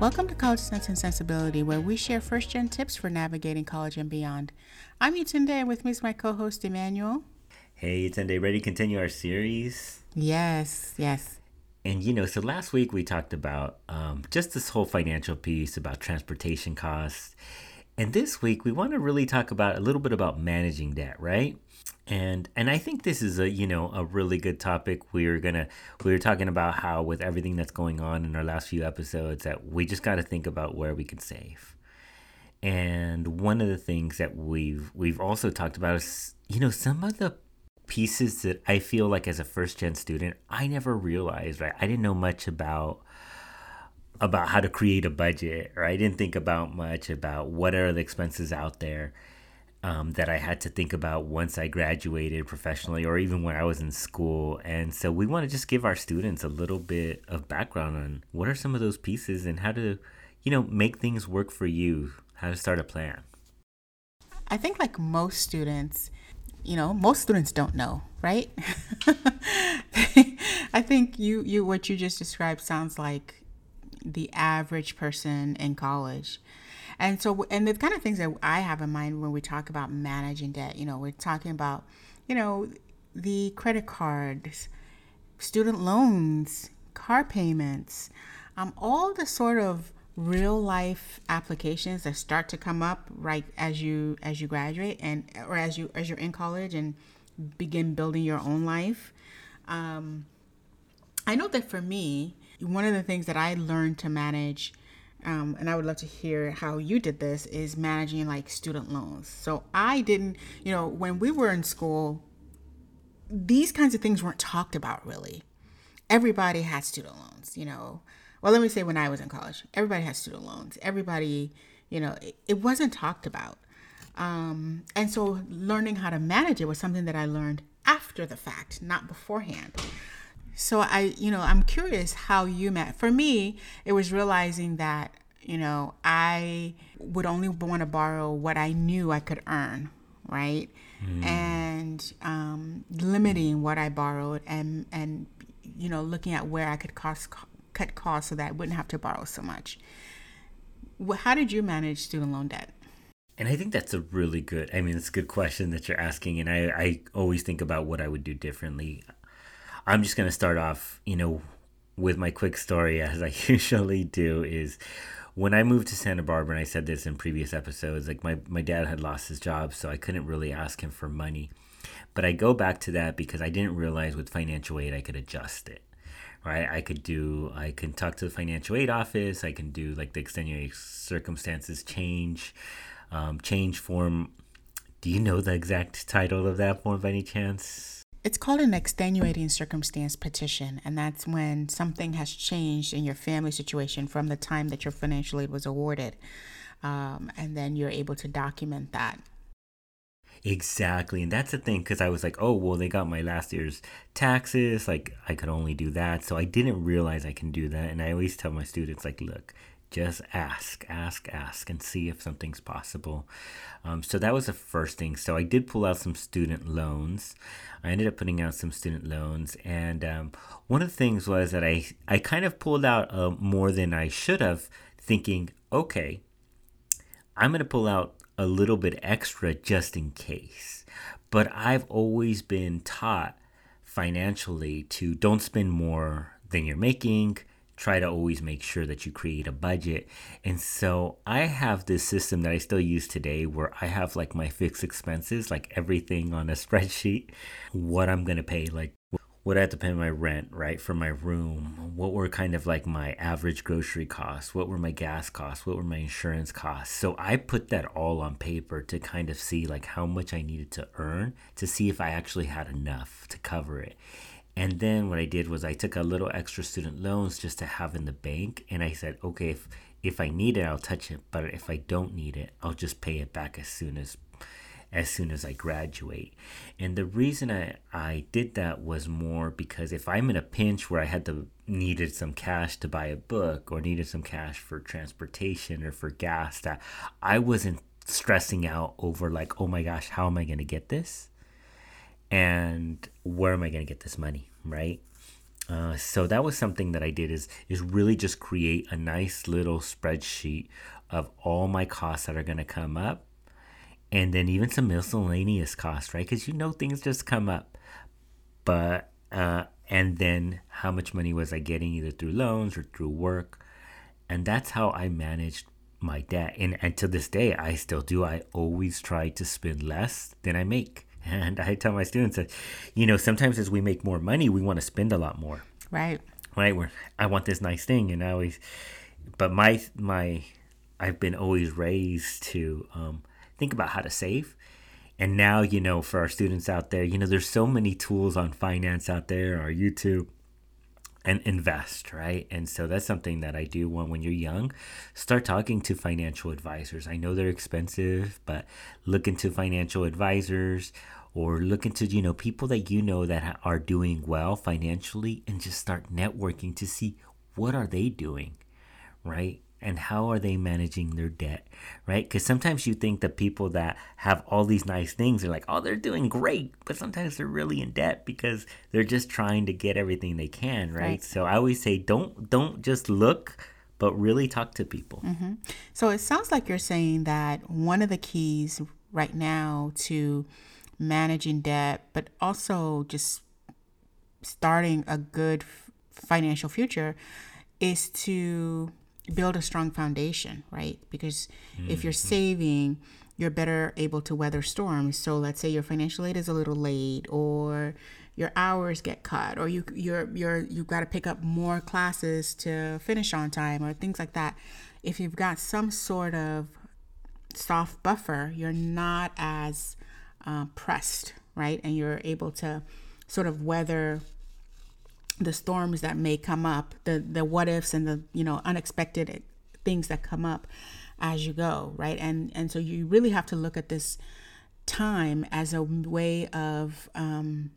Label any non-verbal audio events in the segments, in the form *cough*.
Welcome to College Sense and Sensibility, where we share first gen tips for navigating college and beyond. I'm Yetunde, and with me is my co host, Emmanuel. Hey, Yetunde, ready to continue our series? Yes, yes. And you know, so last week we talked about um, just this whole financial piece about transportation costs. And this week we want to really talk about a little bit about managing debt, right? And and I think this is a you know a really good topic. We are gonna we were talking about how with everything that's going on in our last few episodes that we just got to think about where we can save. And one of the things that we've we've also talked about is you know some of the pieces that I feel like as a first gen student I never realized right I didn't know much about about how to create a budget or I didn't think about much about what are the expenses out there um, that I had to think about once I graduated professionally or even when I was in school. And so we want to just give our students a little bit of background on what are some of those pieces and how to, you know, make things work for you, how to start a plan. I think, like most students, you know, most students don't know, right? *laughs* I think you, you, what you just described sounds like the average person in college. And so, and the kind of things that I have in mind when we talk about managing debt, you know, we're talking about, you know, the credit cards, student loans, car payments, um, all the sort of real life applications that start to come up right as you as you graduate and or as you as you're in college and begin building your own life. Um, I know that for me, one of the things that I learned to manage um, and I would love to hear how you did this, is managing like student loans. So I didn't, you know, when we were in school, these kinds of things weren't talked about really. Everybody had student loans, you know. Well, let me say when I was in college, everybody had student loans. Everybody, you know, it, it wasn't talked about. Um, and so learning how to manage it was something that I learned after the fact, not beforehand. So I, you know, I'm curious how you met. For me, it was realizing that, you know, I would only want to borrow what I knew I could earn, right? Mm. And um, limiting what I borrowed and and you know, looking at where I could cost cut costs so that I wouldn't have to borrow so much. How did you manage student loan debt? And I think that's a really good, I mean, it's a good question that you're asking. And I, I always think about what I would do differently. I'm just going to start off, you know, with my quick story as I *laughs* usually do is when I moved to Santa Barbara, and I said this in previous episodes, like my, my dad had lost his job, so I couldn't really ask him for money. But I go back to that because I didn't realize with financial aid I could adjust it. Right? I could do, I can talk to the financial aid office, I can do like the extenuating circumstances change, um, change form. Do you know the exact title of that form by any chance? It's called an extenuating circumstance petition, and that's when something has changed in your family situation from the time that your financial aid was awarded. Um, and then you're able to document that. Exactly. And that's the thing because I was like, oh, well, they got my last year's taxes. Like, I could only do that. So I didn't realize I can do that. And I always tell my students, like, look, just ask, ask, ask, and see if something's possible. Um, so that was the first thing. So I did pull out some student loans. I ended up putting out some student loans, and um, one of the things was that I I kind of pulled out uh, more than I should have, thinking, okay, I'm gonna pull out a little bit extra just in case. But I've always been taught financially to don't spend more than you're making try to always make sure that you create a budget. And so I have this system that I still use today where I have like my fixed expenses, like everything on a *laughs* spreadsheet, what I'm going to pay, like what I have to pay my rent, right, for my room, what were kind of like my average grocery costs, what were my gas costs, what were my insurance costs. So I put that all on paper to kind of see like how much I needed to earn to see if I actually had enough to cover it. And then what I did was I took a little extra student loans just to have in the bank. And I said, okay, if, if I need it, I'll touch it. But if I don't need it, I'll just pay it back as soon as as soon as I graduate. And the reason I, I did that was more because if I'm in a pinch where I had to needed some cash to buy a book or needed some cash for transportation or for gas that I wasn't stressing out over like, oh my gosh, how am I gonna get this? And where am I gonna get this money? right? Uh, so that was something that I did is is really just create a nice little spreadsheet of all my costs that are going to come up, and then even some miscellaneous costs, right? Because you know things just come up, but uh, and then how much money was I getting either through loans or through work, and that's how I managed my debt. And and to this day, I still do. I always try to spend less than I make. And I tell my students that, you know, sometimes as we make more money, we want to spend a lot more. Right. Right. Where I want this nice thing, and I always, but my my, I've been always raised to um, think about how to save. And now, you know, for our students out there, you know, there's so many tools on finance out there, our YouTube, and invest, right? And so that's something that I do when when you're young, start talking to financial advisors. I know they're expensive, but look into financial advisors or look into you know people that you know that are doing well financially and just start networking to see what are they doing, right? And how are they managing their debt right because sometimes you think that people that have all these nice things are like oh they're doing great but sometimes they're really in debt because they're just trying to get everything they can right, right. so i always say don't don't just look but really talk to people mm-hmm. so it sounds like you're saying that one of the keys right now to managing debt but also just starting a good financial future is to build a strong foundation, right? Because mm-hmm. if you're mm-hmm. saving, you're better able to weather storms. So let's say your financial aid is a little late or your hours get cut or you you're you're you've got to pick up more classes to finish on time or things like that. If you've got some sort of soft buffer, you're not as uh, pressed, right? And you're able to sort of weather the storms that may come up, the the what ifs and the you know unexpected things that come up as you go, right? And and so you really have to look at this time as a way of um,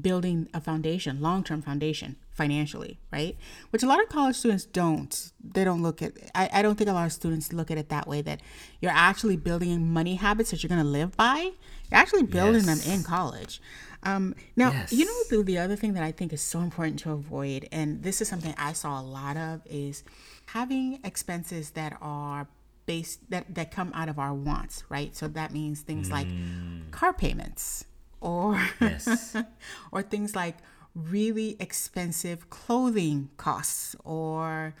building a foundation, long term foundation financially, right? Which a lot of college students don't. They don't look at. I, I don't think a lot of students look at it that way. That you're actually building money habits that you're going to live by. You're actually building yes. them in college. Um, now, yes. you know, the, the other thing that I think is so important to avoid, and this is something I saw a lot of, is having expenses that are based that that come out of our wants, right? So that means things mm. like car payments, or yes. *laughs* or things like really expensive clothing costs, or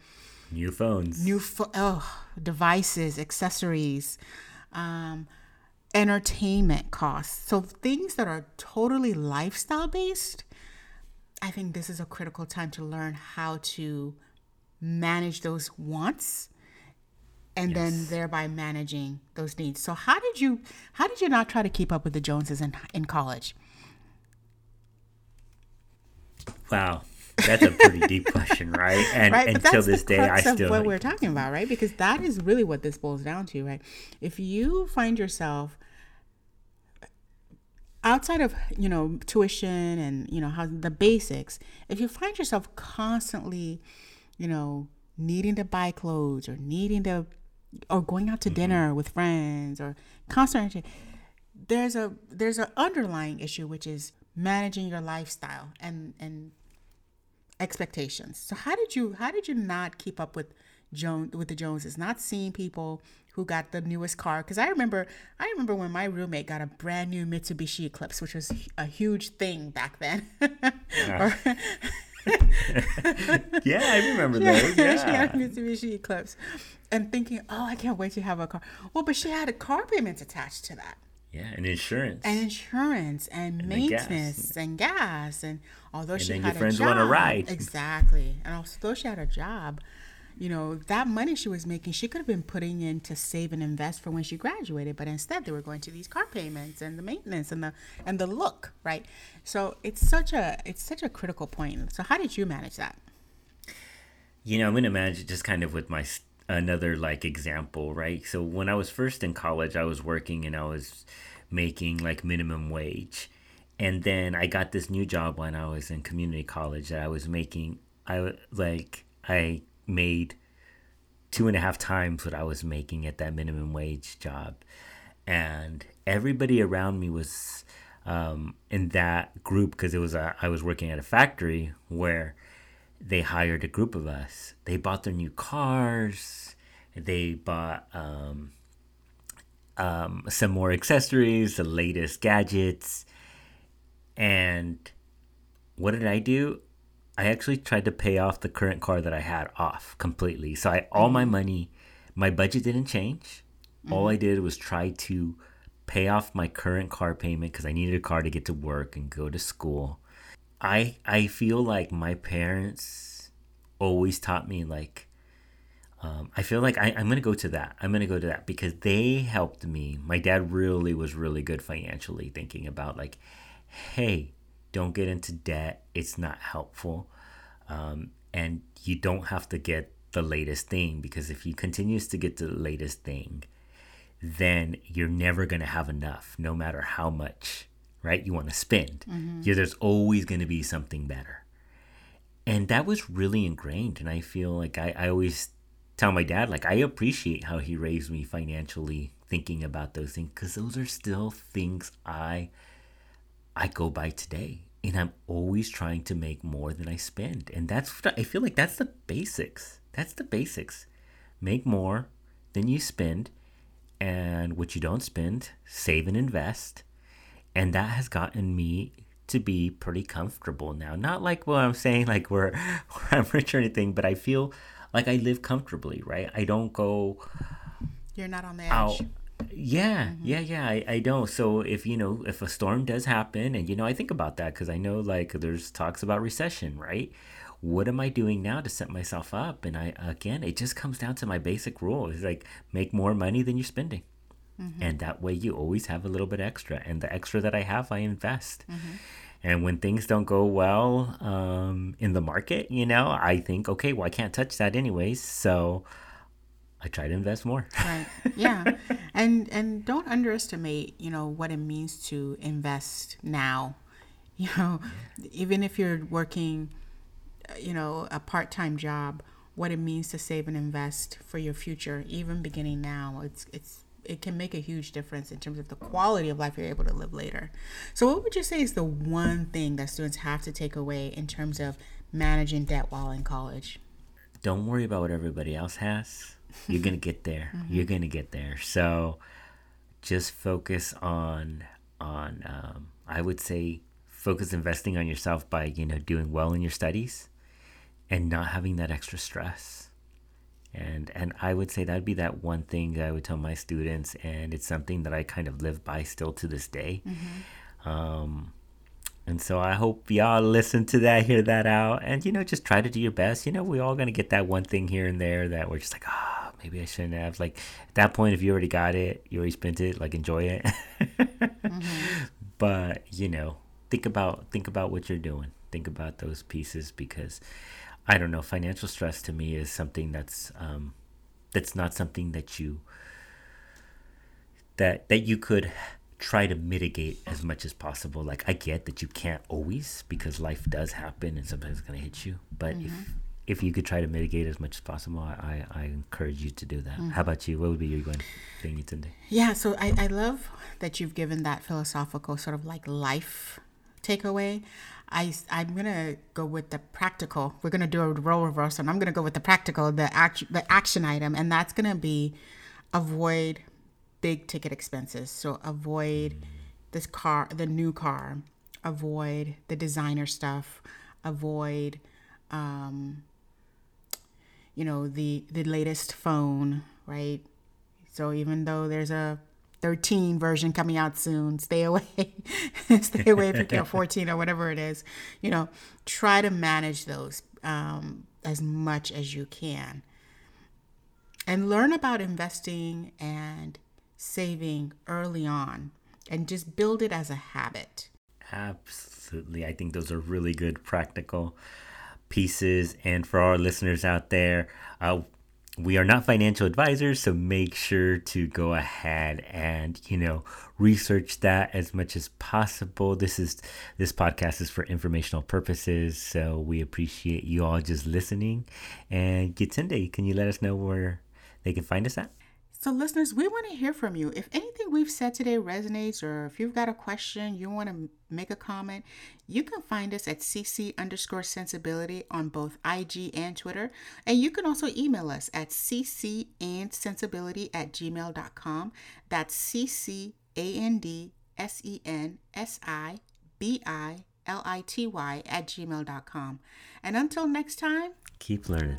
new phones, new fo- oh, devices, accessories. Um, entertainment costs. So things that are totally lifestyle based, I think this is a critical time to learn how to manage those wants and yes. then thereby managing those needs. So how did you how did you not try to keep up with the Joneses in in college? Wow. That's a pretty deep *laughs* question, right? And right, until this day, I still what like, we're talking about, right? Because that is really what this boils down to, right? If you find yourself outside of you know tuition and you know how the basics if you find yourself constantly you know needing to buy clothes or needing to or going out to mm-hmm. dinner with friends or constantly there's a there's an underlying issue which is managing your lifestyle and and expectations so how did you how did you not keep up with Joan with the Joneses not seeing people who got the newest car because I remember I remember when my roommate got a brand new Mitsubishi Eclipse, which was a huge thing back then. yeah. *laughs* yeah, I remember those. *laughs* Yeah. she got a Mitsubishi Eclipse, and thinking, "Oh, I can't wait to have a car." Well, but she had a car payments attached to that. Yeah, and insurance. And insurance and, and maintenance gas. and gas and although and she had a job. And your friends a job, want to ride. Exactly. And although she had a job, you know, that money she was making, she could have been putting in to save and invest for when she graduated, but instead they were going to these car payments and the maintenance and the and the look, right? So it's such a it's such a critical point. So how did you manage that? You know, I'm gonna manage it just kind of with my another like example, right? So when I was first in college, I was working and I was making like minimum wage. And then I got this new job when I was in community college that I was making I like I made two and a half times what I was making at that minimum wage job. And everybody around me was um, in that group because it was a, I was working at a factory where they hired a group of us. They bought their new cars. They bought um, um, some more accessories, the latest gadgets, and what did I do? I actually tried to pay off the current car that I had off completely. So I all my mm-hmm. money, my budget didn't change. Mm-hmm. All I did was try to pay off my current car payment because I needed a car to get to work and go to school. I I feel like my parents always taught me like um, I feel like I, I'm gonna go to that. I'm gonna go to that because they helped me. My dad really was really good financially, thinking about like, hey, don't get into debt. It's not helpful. Um, and you don't have to get the latest thing because if you continues to get the latest thing, then you're never going to have enough no matter how much, right? You want to spend. Mm-hmm. Yeah, there's always going to be something better. And that was really ingrained. And I feel like I, I always tell my dad, like, I appreciate how he raised me financially thinking about those things because those are still things I I go by today. And I'm always trying to make more than I spend. And that's I feel like that's the basics. That's the basics. Make more than you spend and what you don't spend, save and invest. And that has gotten me to be pretty comfortable now. Not like what I'm saying, like we're, *laughs* I'm rich or anything, but I feel like I live comfortably, right? I don't go. You're not on the edge. Out, yeah, mm-hmm. yeah, yeah. I, I don't. So if you know if a storm does happen, and you know I think about that because I know like there's talks about recession, right? What am I doing now to set myself up? And I again, it just comes down to my basic rule: is like make more money than you're spending, mm-hmm. and that way you always have a little bit extra, and the extra that I have, I invest. Mm-hmm. And when things don't go well um, in the market, you know, I think, okay, well, I can't touch that anyways, so I try to invest more. right. Yeah. *laughs* and and don't underestimate, you know, what it means to invest now. *laughs* You know, yeah. even if you're working, you know, a part-time job, what it means to save and invest for your future, even beginning now. It's it's it can make a huge difference in terms of the quality of life you're able to live later. So, what would you say is the one thing that students have to take away in terms of managing debt while in college? Don't worry about what everybody else has you're gonna get there. *laughs* Mm-hmm. You're gonna get there. So just focus on on um, I would say focus investing on yourself by you know doing well in your studies and not having that extra stress. And and I would say that'd be that one thing that I would tell my students, and it's something that I kind of live by still to this day. Mm-hmm. Um, and so I hope y'all listen to that, hear that out, and you know, just try to do your best. You know, we all gonna get that one thing here and there that we're just like, ah, oh, maybe I shouldn't have. Like at that point, if you already got it, you already spent it. Like enjoy it. mm-hmm. *laughs* But you know, think about think about what you're doing. Think about those pieces because I don't know. Financial stress to me is something that's um, that's not something that you that that you could try to mitigate as much as possible. Like I get that you can't always because life does happen and sometimes it's gonna hit you. But mm-hmm. if if you could try to mitigate as much as possible, I, I, encourage you to do that. Mm-hmm. How about you? What would be your one thing you today? Yeah, so I, I love that you've given that philosophical sort of like life takeaway. I, I'm gonna go with the practical. We're gonna do a role reversal, and I'm gonna go with the practical, the act, the action item, and that's gonna be avoid big ticket expenses. So avoid this car, the new car, avoid the designer stuff, avoid um, you know the the latest phone right? So even though there's a 13 version coming out soon *laughs* stay away stay away if you can *laughs* 14 or whatever it is you know try to manage those um, as much as you can. And learn about investing and saving early on and just build it as a habit absolutely i think those are really good practical pieces. And for our listeners out there, uh, we are not financial advisors, so make sure to go ahead and you know research that as much as possible. This is this podcast is for informational purposes, so we appreciate you all just listening. And Yetunde, can you let us know where they can find us at? So, listeners, we want to hear from you. If anything we've said today resonates, or if you've got a question, you want to make a comment, you can find us at cc underscore sensibility on both IG and Twitter. And you can also email us at cc and sensibility at gmail.com. That's cc a n d s e n s i b i l i t y at gmail.com. And until next time, Keep learning.